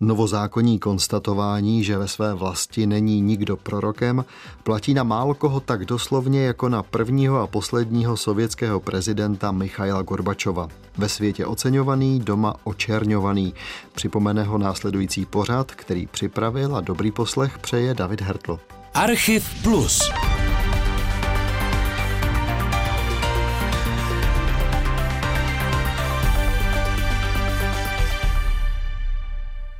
Novozákonní konstatování, že ve své vlasti není nikdo prorokem, platí na málo koho tak doslovně jako na prvního a posledního sovětského prezidenta Michaila Gorbačova. Ve světě oceňovaný, doma očerňovaný. Připomene ho následující pořad, který připravil a dobrý poslech přeje David Hertl. Archiv Plus.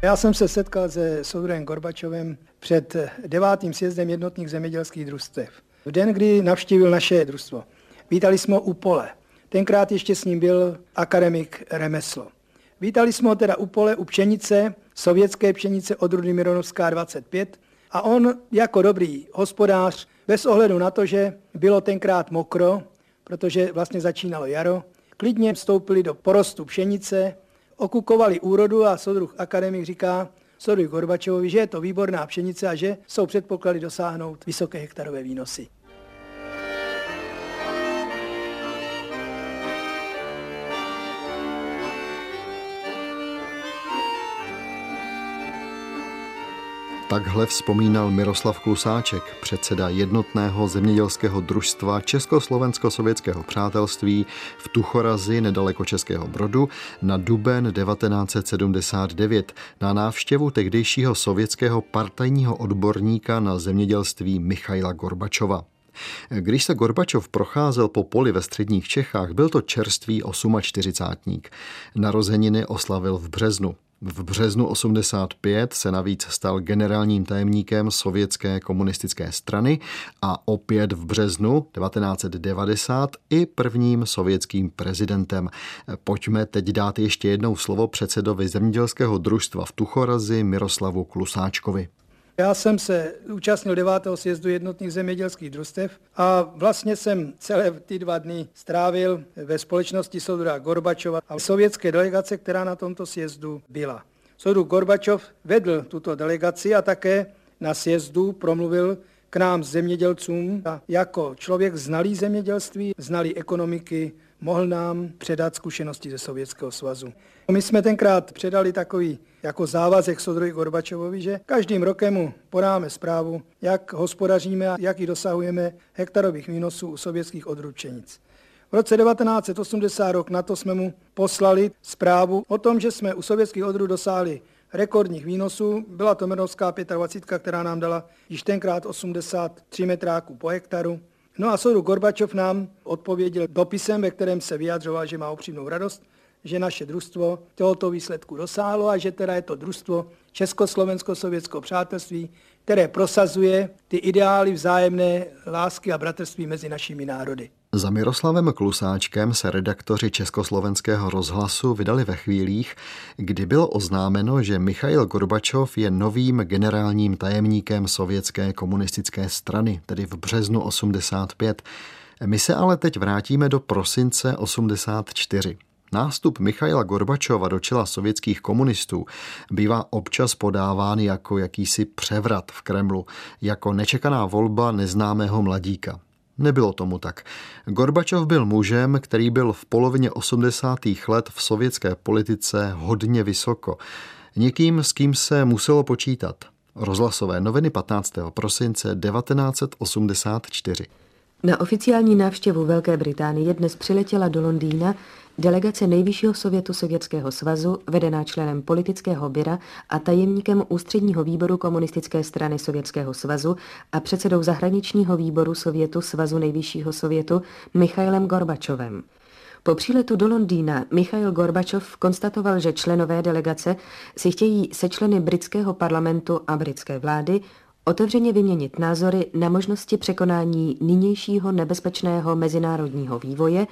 Já jsem se setkal se Soudrem Gorbačovem před devátým sjezdem jednotných zemědělských družstev. V den, kdy navštívil naše družstvo. Vítali jsme u pole. Tenkrát ještě s ním byl akademik Remeslo. Vítali jsme ho teda u pole, u pšenice, sovětské pšenice odrudy Mironovská 25 a on jako dobrý hospodář, bez ohledu na to, že bylo tenkrát mokro, protože vlastně začínalo jaro, klidně vstoupili do porostu pšenice, okukovali úrodu a soudruh akademik říká soudruh Gorbačovovi, že je to výborná pšenice a že jsou předpoklady dosáhnout vysoké hektarové výnosy. Takhle vzpomínal Miroslav Klusáček, předseda jednotného zemědělského družstva Československo-sovětského přátelství v Tuchorazi nedaleko Českého Brodu na duben 1979 na návštěvu tehdejšího sovětského partajního odborníka na zemědělství Michaila Gorbačova. Když se Gorbačov procházel po poli ve středních Čechách, byl to čerstvý 48. Narozeniny oslavil v březnu. V březnu 85 se navíc stal generálním tajemníkem sovětské komunistické strany a opět v březnu 1990 i prvním sovětským prezidentem. Pojďme teď dát ještě jednou slovo předsedovi zemědělského družstva v Tuchorazi Miroslavu Klusáčkovi. Já jsem se účastnil 9. sjezdu jednotných zemědělských družstev a vlastně jsem celé ty dva dny strávil ve společnosti soudra Gorbačova a sovětské delegace, která na tomto sjezdu byla. Soudruh Gorbačov vedl tuto delegaci a také na sjezdu promluvil k nám zemědělcům a jako člověk znalý zemědělství, znalý ekonomiky, mohl nám předat zkušenosti ze Sovětského svazu. My jsme tenkrát předali takový jako závazek Sodroji Gorbačovovi, že každým rokem mu podáme zprávu, jak hospodaříme a jak dosahujeme hektarových výnosů u sovětských odručenic. V roce 1980 rok na to jsme mu poslali zprávu o tom, že jsme u sovětských odrů dosáhli rekordních výnosů. Byla to Mrnovská 25, která nám dala již tenkrát 83 metráků po hektaru. No a Soru Gorbačov nám odpověděl dopisem, ve kterém se vyjadřoval, že má upřímnou radost, že naše družstvo tohoto výsledku dosáhlo a že teda je to družstvo Československo-sovětského přátelství, které prosazuje ty ideály vzájemné lásky a bratrství mezi našimi národy. Za Miroslavem Klusáčkem se redaktoři Československého rozhlasu vydali ve chvílích, kdy bylo oznámeno, že Michail Gorbačov je novým generálním tajemníkem sovětské komunistické strany, tedy v březnu 85. My se ale teď vrátíme do prosince 84. Nástup Michaila Gorbačova do čela sovětských komunistů bývá občas podáván jako jakýsi převrat v Kremlu, jako nečekaná volba neznámého mladíka. Nebylo tomu tak. Gorbačov byl mužem, který byl v polovině 80. let v sovětské politice hodně vysoko. Někým, s kým se muselo počítat. Rozhlasové noviny 15. prosince 1984. Na oficiální návštěvu Velké Británie dnes přiletěla do Londýna Delegace Nejvyššího sovětu Sovětského svazu, vedená členem politického byra a tajemníkem ústředního výboru komunistické strany Sovětského svazu a předsedou zahraničního výboru Sovětu Svazu Nejvyššího sovětu Michailem Gorbačovem. Po příletu do Londýna Michail Gorbačov konstatoval, že členové delegace si chtějí se členy britského parlamentu a britské vlády otevřeně vyměnit názory na možnosti překonání nynějšího nebezpečného mezinárodního vývoje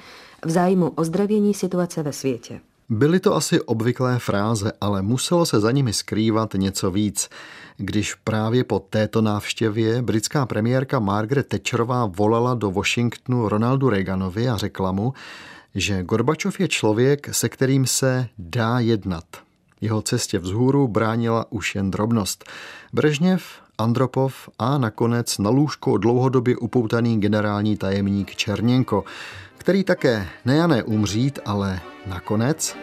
v zájmu ozdravění situace ve světě. Byly to asi obvyklé fráze, ale muselo se za nimi skrývat něco víc. Když právě po této návštěvě britská premiérka Margaret Thatcherová volala do Washingtonu Ronaldu Reaganovi a řekla mu, že Gorbačov je člověk, se kterým se dá jednat. Jeho cestě vzhůru bránila už jen drobnost. Brežněv Andropov a nakonec na lůžko dlouhodobě upoutaný generální tajemník Černěnko, který také nejané umřít, ale nakonec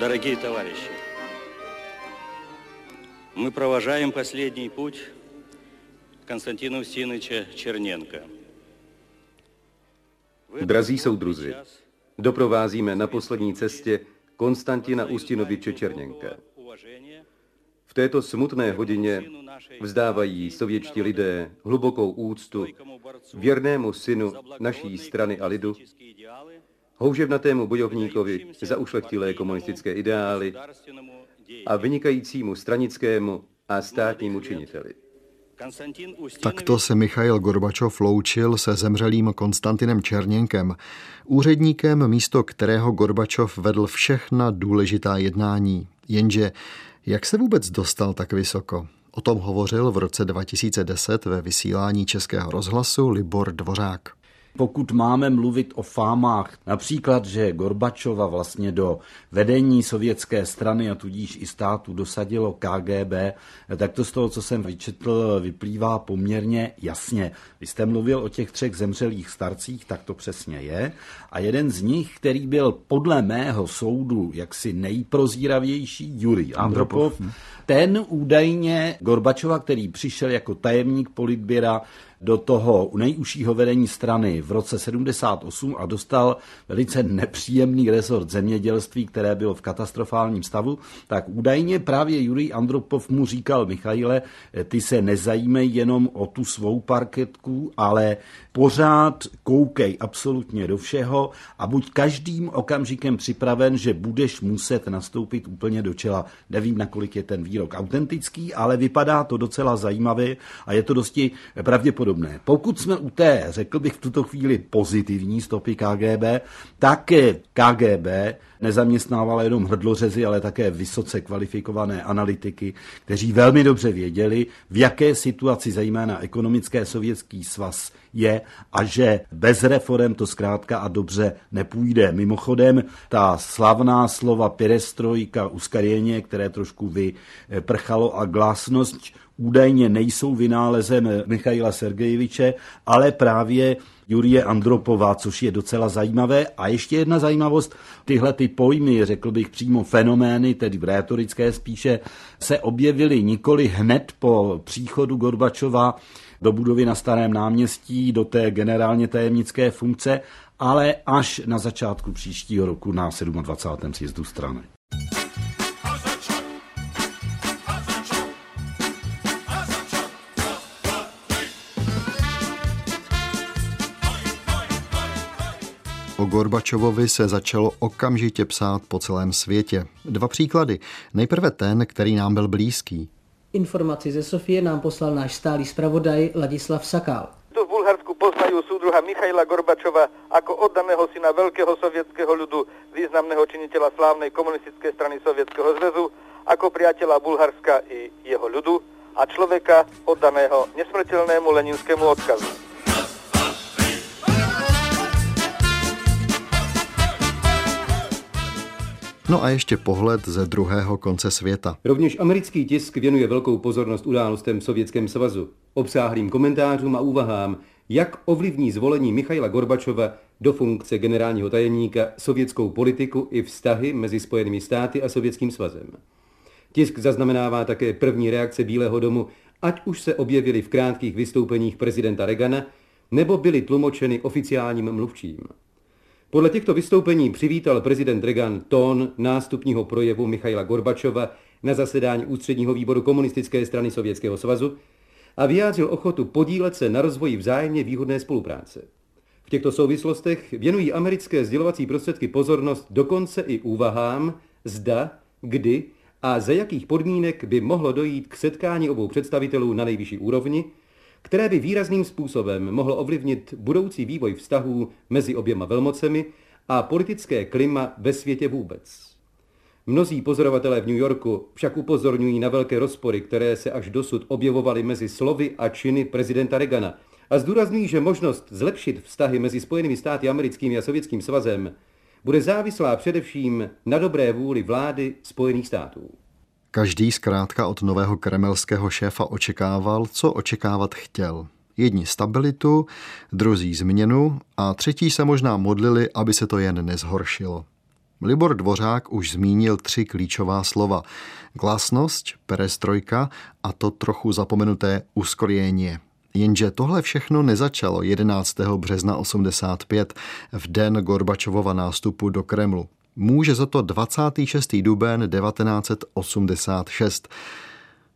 Дорогие товарищи, мы провожаем последний путь Konstantina Ustinoviče Černenka. Drazí soudruzi, doprovázíme na poslední cestě Konstantina Ustinoviče Černěnka. V této smutné hodině vzdávají sovětští lidé hlubokou úctu věrnému synu naší strany a lidu, houževnatému bojovníkovi za ušlechtilé komunistické ideály a vynikajícímu stranickému a státnímu činiteli. Takto se Michail Gorbačov loučil se zemřelým Konstantinem Černěnkem, úředníkem, místo kterého Gorbačov vedl všechna důležitá jednání. Jenže jak se vůbec dostal tak vysoko? O tom hovořil v roce 2010 ve vysílání Českého rozhlasu Libor Dvořák. Pokud máme mluvit o fámách, například, že Gorbačova vlastně do vedení sovětské strany a tudíž i státu dosadilo KGB, tak to z toho, co jsem vyčetl, vyplývá poměrně jasně. Vy jste mluvil o těch třech zemřelých starcích, tak to přesně je. A jeden z nich, který byl podle mého soudu jaksi nejprozíravější, Jurij Andropov, ten údajně Gorbačova, který přišel jako tajemník politběra, do toho nejužšího vedení strany v roce 78 a dostal velice nepříjemný resort zemědělství, které bylo v katastrofálním stavu, tak údajně právě Jurij Andropov mu říkal, Michaile, ty se nezajímej jenom o tu svou parketku, ale pořád koukej absolutně do všeho a buď každým okamžikem připraven, že budeš muset nastoupit úplně do čela. Nevím, nakolik je ten výrok autentický, ale vypadá to docela zajímavě a je to dosti pravděpodobné. Pokud jsme u té, řekl bych v tuto chvíli, pozitivní stopy KGB, tak KGB nezaměstnávala jenom hrdlořezy, ale také vysoce kvalifikované analytiky, kteří velmi dobře věděli, v jaké situaci zejména ekonomické sovětský svaz je a že bez reform to zkrátka a dobře nepůjde. Mimochodem, ta slavná slova perestrojka, uskarěně, které trošku vyprchalo a glasnost údajně nejsou vynálezem Michaila Sergejeviče, ale právě Jurie Andropova, což je docela zajímavé. A ještě jedna zajímavost, tyhle ty pojmy, řekl bych přímo fenomény, tedy v rétorické spíše, se objevily nikoli hned po příchodu Gorbačova do budovy na Starém náměstí, do té generálně tajemnické funkce, ale až na začátku příštího roku na 27. sjezdu strany. O Gorbačovovi se začalo okamžitě psát po celém světě. Dva příklady. Nejprve ten, který nám byl blízký. Informaci ze Sofie nám poslal náš stálý zpravodaj Ladislav Sakal. Tu v Bulharsku poznají súdruha Michaila Gorbačova jako oddaného syna velkého sovětského ľudu, významného činitela slávnej komunistické strany Sovětského zväzu, jako priateľa Bulharska i jeho ľudu a člověka oddaného nesmrtelnému leninskému odkazu. No a ještě pohled ze druhého konce světa. Rovněž americký tisk věnuje velkou pozornost událostem v Sovětském svazu, obsáhlým komentářům a úvahám, jak ovlivní zvolení Michaila Gorbačova do funkce generálního tajemníka sovětskou politiku i vztahy mezi Spojenými státy a Sovětským svazem. Tisk zaznamenává také první reakce Bílého domu, ať už se objevily v krátkých vystoupeních prezidenta Reagana, nebo byly tlumočeny oficiálním mluvčím. Podle těchto vystoupení přivítal prezident Reagan tón nástupního projevu Michaila Gorbačova na zasedání ústředního výboru komunistické strany Sovětského svazu a vyjádřil ochotu podílet se na rozvoji vzájemně výhodné spolupráce. V těchto souvislostech věnují americké sdělovací prostředky pozornost dokonce i úvahám, zda, kdy a za jakých podmínek by mohlo dojít k setkání obou představitelů na nejvyšší úrovni, které by výrazným způsobem mohlo ovlivnit budoucí vývoj vztahů mezi oběma velmocemi a politické klima ve světě vůbec. Mnozí pozorovatelé v New Yorku však upozorňují na velké rozpory, které se až dosud objevovaly mezi slovy a činy prezidenta Reagana a zdůrazňují, že možnost zlepšit vztahy mezi Spojenými státy americkými a Sovětským svazem bude závislá především na dobré vůli vlády Spojených států. Každý zkrátka od nového kremelského šéfa očekával, co očekávat chtěl. Jedni stabilitu, druzí změnu a třetí se možná modlili, aby se to jen nezhoršilo. Libor Dvořák už zmínil tři klíčová slova. Glasnost, perestrojka a to trochu zapomenuté uskorienie. Jenže tohle všechno nezačalo 11. března 85 v den Gorbačovova nástupu do Kremlu. Může za to 26. duben 1986.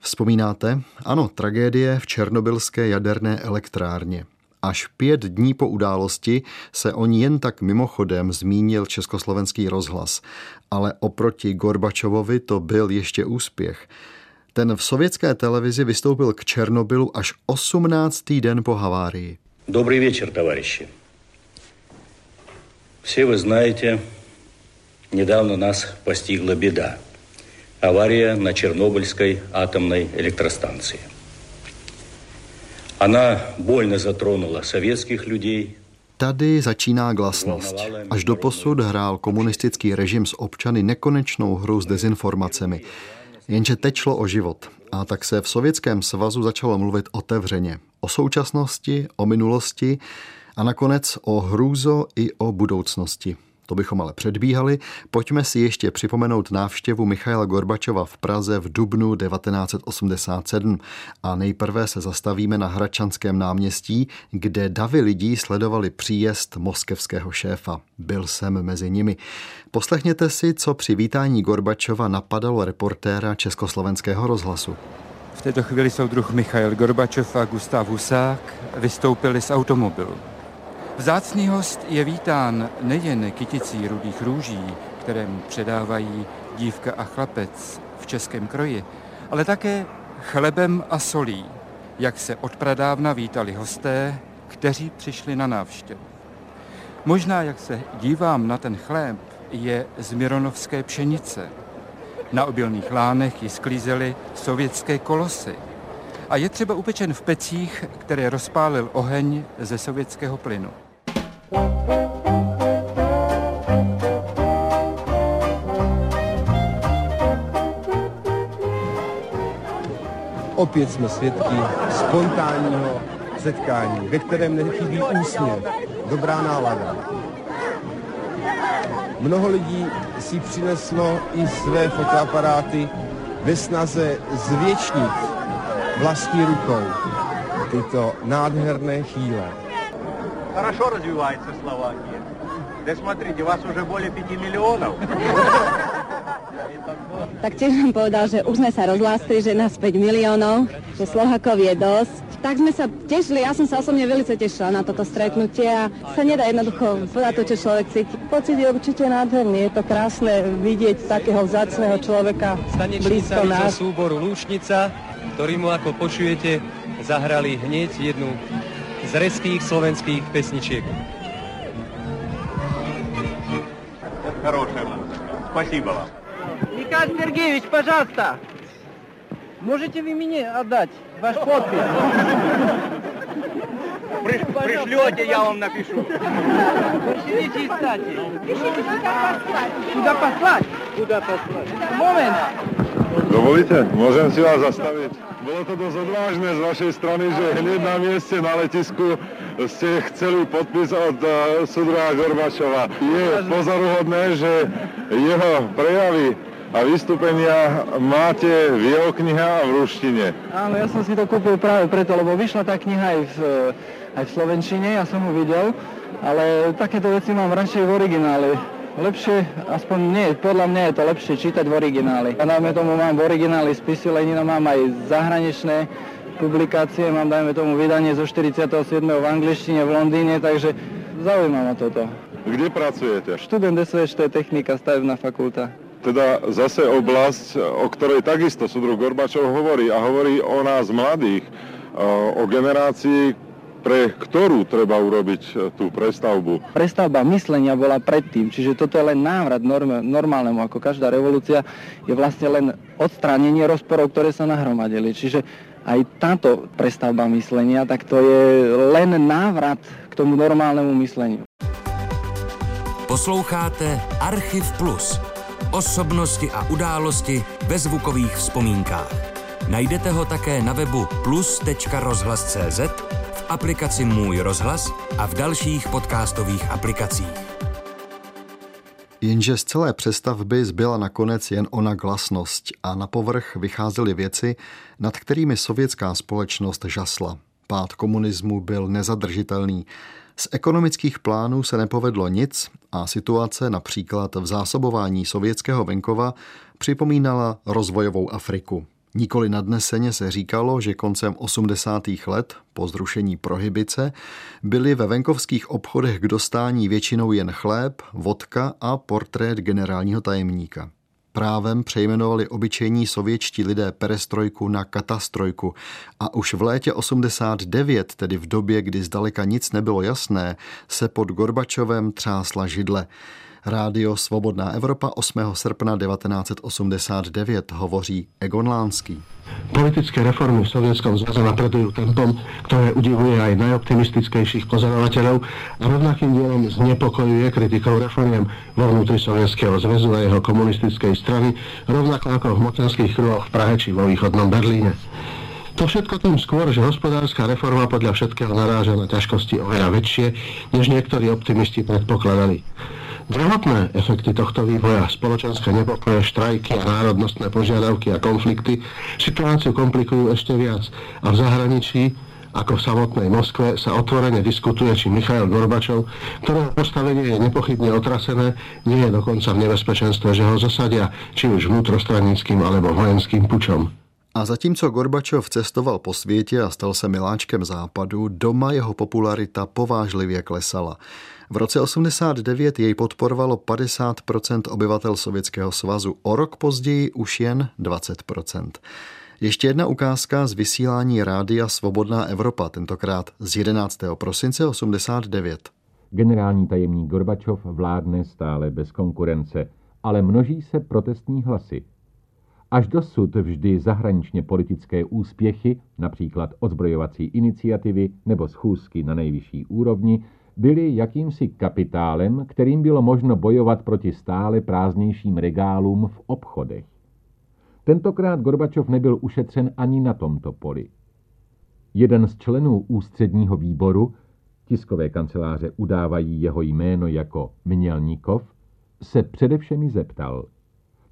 Vzpomínáte? Ano, tragédie v Černobylské jaderné elektrárně. Až pět dní po události se o ní jen tak mimochodem zmínil československý rozhlas. Ale oproti Gorbačovovi to byl ještě úspěch. Ten v sovětské televizi vystoupil k Černobylu až 18. den po havárii. Dobrý večer, товарищи. Все вы знаете, недавно нас постигла беда. Авария на Чернобыльской атомной электростанции. Она больно затронула советских людей, Tady začíná glasnost. Až do posud hrál komunistický režim s občany nekonečnou hru s dezinformacemi. Jenže teď šlo o život. A tak se v Sovětském svazu začalo mluvit otevřeně. O současnosti, o minulosti a nakonec o hrůzo i o budoucnosti. To bychom ale předbíhali. Pojďme si ještě připomenout návštěvu Michaila Gorbačova v Praze v dubnu 1987 a nejprve se zastavíme na Hračanském náměstí, kde davy lidí sledovali příjezd moskevského šéfa. Byl jsem mezi nimi. Poslechněte si, co při vítání Gorbačova napadalo reportéra Československého rozhlasu. V této chvíli soudruh Michail Gorbačov a Gustav Husák vystoupili z automobilu. Vzácný host je vítán nejen kyticí rudých růží, které mu předávají dívka a chlapec v českém kroji, ale také chlebem a solí, jak se od pradávna vítali hosté, kteří přišli na návštěvu. Možná, jak se dívám na ten chléb, je z mironovské pšenice. Na obilných lánech ji sklízely sovětské kolosy. A je třeba upečen v pecích, které rozpálil oheň ze sovětského plynu. Opět jsme svědky spontánního setkání, ve kterém nechybí úsměv, dobrá nálada. Mnoho lidí si přineslo i své fotoaparáty ve snaze zvětšnit vlastní rukou tyto nádherné chvíle Хорошо развивается Словакия. Да смотрите, вас уже более 5 миллионов. Tak tiež nám povedal, že už sme sa rozlástli, že nás 5 miliónov, že Slovakov je dosť. Tak sme sa tešili, ja som sa osobne veľmi tešila na toto stretnutie a sa nedá jednoducho povedať to, čo človek cíti. Pocit je určite nádherný, je to krásne vidieť takého vzácného človeka blízko nás. súboru Lúčnica, ktorý mu, ako počujete, zahrali hneď jednu z reských slovenských pesničiek. Хорошая музыка. Спасибо вам. Николай Сергеевич, пожалуйста, можете вы мне отдать ваш подпись? Приш, пришлете, я вам напишу. Пришлите, кстати. Пишите, куда послать. Куда послать? Куда послать? Момент. Dovolíte? Môžem si vás zastaviť? Bolo to dosť odvážne z vašej strany, že hneď na mieste na letisku ste chceli podpis od uh, Sudra Gorbačova. Je pozoruhodné, že jeho prejavy a vystúpenia máte v jeho knihe a v ruštine. Áno, ja som si to kúpil práve preto, lebo vyšla tá kniha aj v, aj v Slovenčine, ja som ho videl, ale takéto veci mám radšej v originále. Lepšie, aspoň nie, podľa mňa je to lepšie čítať v origináli. A dajme tomu mám v origináli spisy Lenina, mám aj zahraničné publikácie, mám dajme tomu vydanie zo 47. v angličtine v Londýne, takže zaujíma ma toto. Kde pracujete? Študent je technika, stavebná fakulta. Teda zase oblasť, o ktorej takisto Sudruh Gorbačov hovorí a hovorí o nás mladých, o generácii, pre ktorú treba urobiť e, tú prestavbu. Prestavba myslenia bola predtým, čiže toto je len návrat norm, normálnemu, ako každá revolúcia, je vlastne len odstránenie rozporov, ktoré sa nahromadili. Čiže aj táto prestavba myslenia, tak to je len návrat k tomu normálnemu mysleniu. Posloucháte Archiv Plus. Osobnosti a události ve zvukových vzpomínkách. Najdete ho také na webu plus.rozhlas.cz aplikaci Můj rozhlas a v dalších podcastových aplikacích. Jenže z celé přestavby zbyla nakonec jen ona glasnost a na povrch vycházely věci, nad kterými sovětská společnost žasla. Pád komunismu byl nezadržitelný. Z ekonomických plánů se nepovedlo nic a situace například v zásobování sovětského venkova připomínala rozvojovou Afriku. Nikoli nadneseně se říkalo, že koncem 80. let, po zrušení prohibice, byly ve venkovských obchodech k dostání většinou jen chléb, vodka a portrét generálního tajemníka. Právem přejmenovali obyčejní sovětští lidé perestrojku na katastrojku a už v létě 89, tedy v době, kdy zdaleka nic nebylo jasné, se pod Gorbačovem třásla židle. Rádio Svobodná Evropa 8. srpna 1989 hovoří Egon Lánský. Politické reformy v Sovětském zvaze napredujú tempom, ktoré udivuje aj najoptimistickejších pozorovateľov a rovnakým dielom znepokojuje kritikou reformiem vo vnútri Sovětského zväzu a jeho komunistickej strany, rovnako ako v mocenských kruhoch v Prahe či vo východnom Berlíne. To všetko tým skôr, že hospodárska reforma podľa všetkého naráža na ťažkosti oveľa väčšie, než niektorí optimisti predpokladali. Druhotné efekty tohto vývoja, spoločenské nepokoje, štrajky a národnostné požiadavky a konflikty situáciu komplikujú ešte viac a v zahraničí ako v samotnej Moskve sa otvorene diskutuje, či Michail Gorbačov, ktorého postavenie je nepochybne otrasené, nie je dokonca v nebezpečenstve, že ho zasadia či už vnútrostranickým alebo vojenským pučom. A zatímco Gorbačov cestoval po světě a stal se miláčkem západu, doma jeho popularita povážlivě klesala. V roce 89 jej podporovalo 50% obyvatel Sovětského svazu, o rok později už jen 20%. Ještě jedna ukázka z vysílání Rádia Svobodná Evropa, tentokrát z 11. prosince 89. Generální tajemník Gorbačov vládne stále bez konkurence, ale množí se protestní hlasy. Až dosud vždy zahraničně politické úspěchy, například odzbrojovací iniciativy nebo schůzky na nejvyšší úrovni, byly jakýmsi kapitálem, kterým bylo možno bojovat proti stále prázdnějším regálům v obchodech. Tentokrát Gorbačov nebyl ušetřen ani na tomto poli. Jeden z členů ústředního výboru, tiskové kanceláře udávají jeho jméno jako Mělníkov, se především zeptal,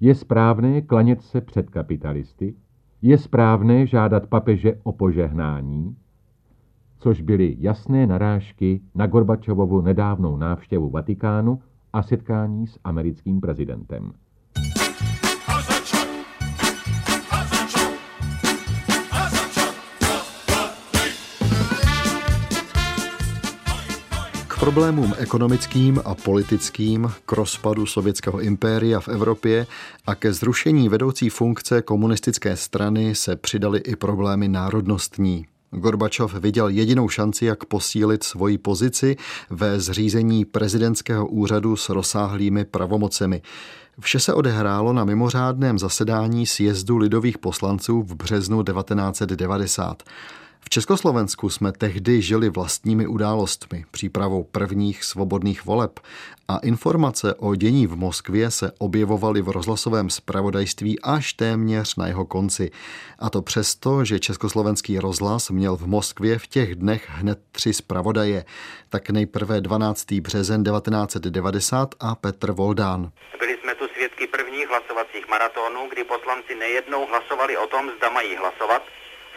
je správné klanět se před kapitalisty, je správné žádat papeže o požehnání, což byly jasné narážky na Gorbačovovu nedávnou návštěvu Vatikánu a setkání s americkým prezidentem. Problémům ekonomickým a politickým, k rozpadu sovětského impéria v Evropě a ke zrušení vedoucí funkce komunistické strany se přidaly i problémy národnostní. Gorbačov viděl jedinou šanci, jak posílit svoji pozici ve zřízení prezidentského úřadu s rozsáhlými pravomocemi. Vše se odehrálo na mimořádném zasedání sjezdu lidových poslanců v březnu 1990. V Československu jsme tehdy žili vlastními událostmi, přípravou prvních svobodných voleb a informace o dění v Moskvě se objevovaly v rozhlasovém zpravodajství až téměř na jeho konci. A to přesto, že československý rozhlas měl v Moskvě v těch dnech hned tři zpravodaje. Tak nejprve 12. březen 1990 a Petr Voldán. Byli jsme tu svědky prvních hlasovacích maratonů, kdy poslanci nejednou hlasovali o tom, zda mají hlasovat,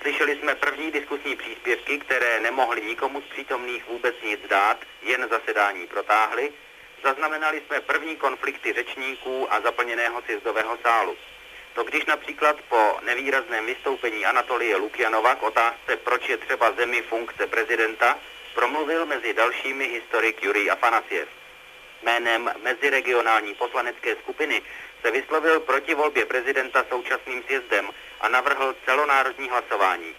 Slyšeli jsme první diskusní příspěvky, které nemohly nikomu z přítomných vůbec nic dát, jen zasedání protáhly. Zaznamenali jsme první konflikty řečníků a zaplněného sjezdového sálu. To když například po nevýrazném vystoupení Anatolie Lukjanova k otázce, proč je třeba zemi funkce prezidenta, promluvil mezi dalšími historik Jurij Afanasiev. Jménem meziregionální poslanecké skupiny se vyslovil proti volbě prezidenta současným sjezdem a navrhl celonárodní hlasování.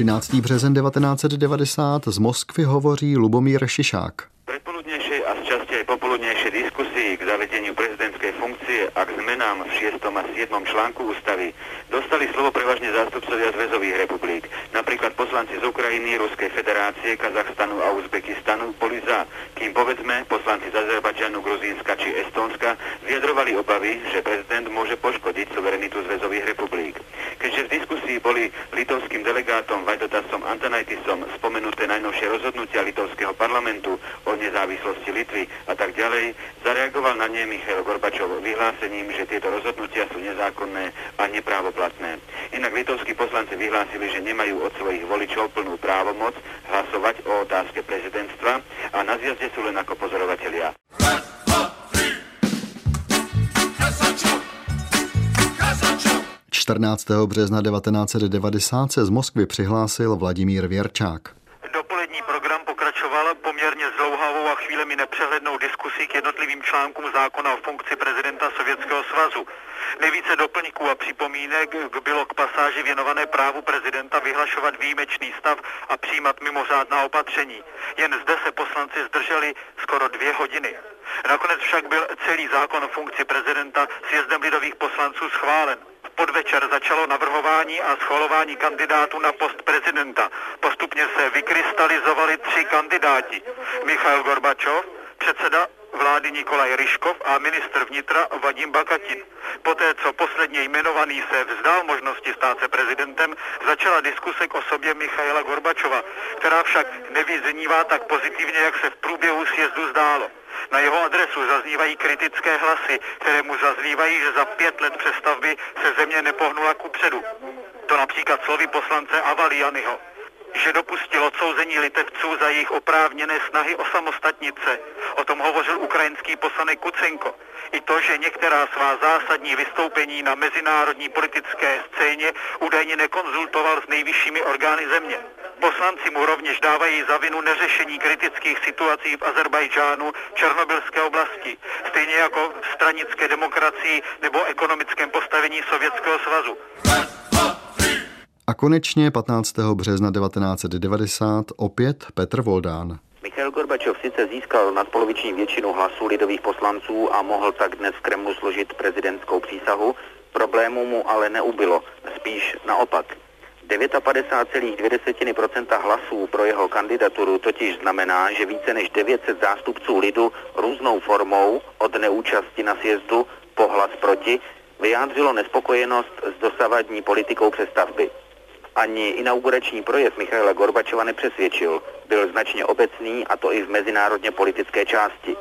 13. březen 1990 z Moskvy hovoří Lubomír Šišák. Predpoludnejšej a z časti aj popoludnejšej diskusii k zavedeniu prezidentskej funkcie a k zmenu zmenám v 6. a 7. článku ústavy dostali slovo prevažne zástupcovia zväzových republik. Napríklad poslanci z Ukrajiny, Ruskej federácie, Kazachstanu a Uzbekistanu boli za, kým povedzme poslanci z Azerbajdžanu, Gruzínska či Estónska vyjadrovali obavy, že prezident môže poškodiť suverenitu zväzových republik. Keďže v diskusii boli litovským delegátom Vajdotasom Antanajtisom spomenuté najnovšie rozhodnutia litovského parlamentu o nezávislosti Litvy a tak ďalej, zareagoval na ne Michail Gorbačov vyhlásením, že tieto rozhodnutia sú nezákonné a neprávoplatné. Inak litovskí poslanci vyhlásili, že nemajú od svojich voličov plnú právomoc hlasovať o otázke prezidentstva a na zjazde sú len ako pozorovatelia. 14. března 1990 se z Moskvy přihlásil Vladimír Věrčák. Funkci prezidenta Sovětského svazu. Nejvíce doplňků a připomínek bylo k pasáži věnované právu prezidenta vyhlašovat výjimečný stav a přijímat mimořádná opatření. Jen zde se poslanci zdrželi skoro dvě hodiny. Nakonec však byl celý zákon o funkci prezidenta sjezdem lidových poslanců schválen podvečer začalo navrhování a schvalování kandidátů na post prezidenta. Postupně se vykrystalizovali tři kandidáti. Michail Gorbačov, předseda vlády Nikolaj Ryškov a ministr vnitra Vadim Bakatin. Poté, co posledně jmenovaný se vzdal možnosti stát se prezidentem, začala diskuse k osobě Michaila Gorbačova, která však nevyznívá tak pozitivně, jak se v průběhu sjezdu zdálo. Na jeho adresu zaznívají kritické hlasy, které mu zaznívají, že za pět let přestavby se země nepohnula ku předu. To například slovy poslance Avalianyho že dopustil odsouzení litevců za jejich oprávněné snahy o samostatnice. O tom hovořil ukrajinský poslanec Kucenko. I to, že některá svá zásadní vystoupení na mezinárodní politické scéně údajně nekonzultoval s nejvyššími orgány země. Poslanci mu rovněž dávají za vinu neřešení kritických situací v Azerbajdžánu, Černobylské oblasti, stejně jako v stranické demokracii nebo ekonomickém postavení Sovětského svazu. A konečně 15. března 1990 opět Petr Voldán. Michail Gorbačov sice získal nadpoloviční většinu hlasů lidových poslanců a mohl tak dnes v Kremlu složit prezidentskou přísahu, problému mu ale neubylo, spíš naopak. 59,2% hlasů pro jeho kandidaturu totiž znamená, že více než 900 zástupců lidu různou formou od neúčasti na sjezdu po hlas proti vyjádřilo nespokojenost s dosavadní politikou přestavby. Ani inaugurační projev Michaila Gorbačova nepřesvědčil. Byl značně obecný a to i v mezinárodně politické části.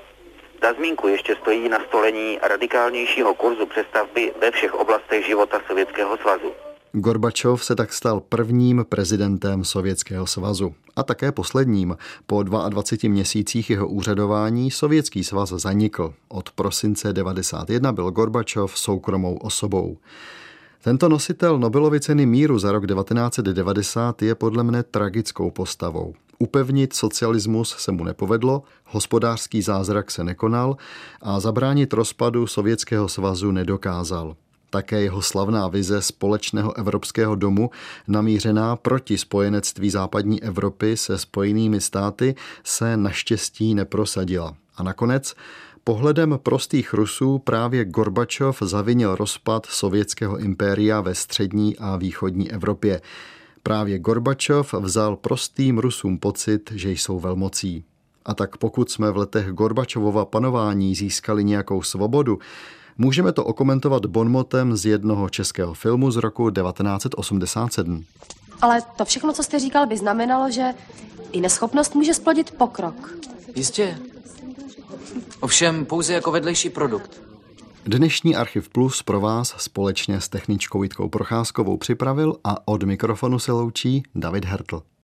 Za zmínku ještě stojí nastolení radikálnějšího kurzu přestavby ve všech oblastech života Sovětského svazu. Gorbačov se tak stal prvním prezidentem Sovětského svazu a také posledním. Po 22 měsících jeho úřadování Sovětský svaz zanikl. Od prosince 91 byl Gorbačov soukromou osobou. Tento nositel Nobelovy ceny míru za rok 1990 je podle mne tragickou postavou. Upevnit socialismus se mu nepovedlo, hospodářský zázrak se nekonal a zabránit rozpadu Sovětského svazu nedokázal. Také jeho slavná vize společného evropského domu, namířená proti spojenectví západní Evropy se spojenými státy, se naštěstí neprosadila. A nakonec Pohledem prostých Rusů právě Gorbačov zavinil rozpad sovětského impéria ve střední a východní Evropě. Právě Gorbačov vzal prostým Rusům pocit, že jsou velmocí. A tak pokud jsme v letech Gorbačovova panování získali nějakou svobodu, můžeme to okomentovat bonmotem z jednoho českého filmu z roku 1987. Ale to všechno, co jste říkal, by znamenalo, že i neschopnost může splodit pokrok. Jistě, Ovšem pouze jako vedlejší produkt. Dnešní Archiv Plus pro vás společně s techničkou Jitkou Procházkovou připravil a od mikrofonu se loučí David Hertl.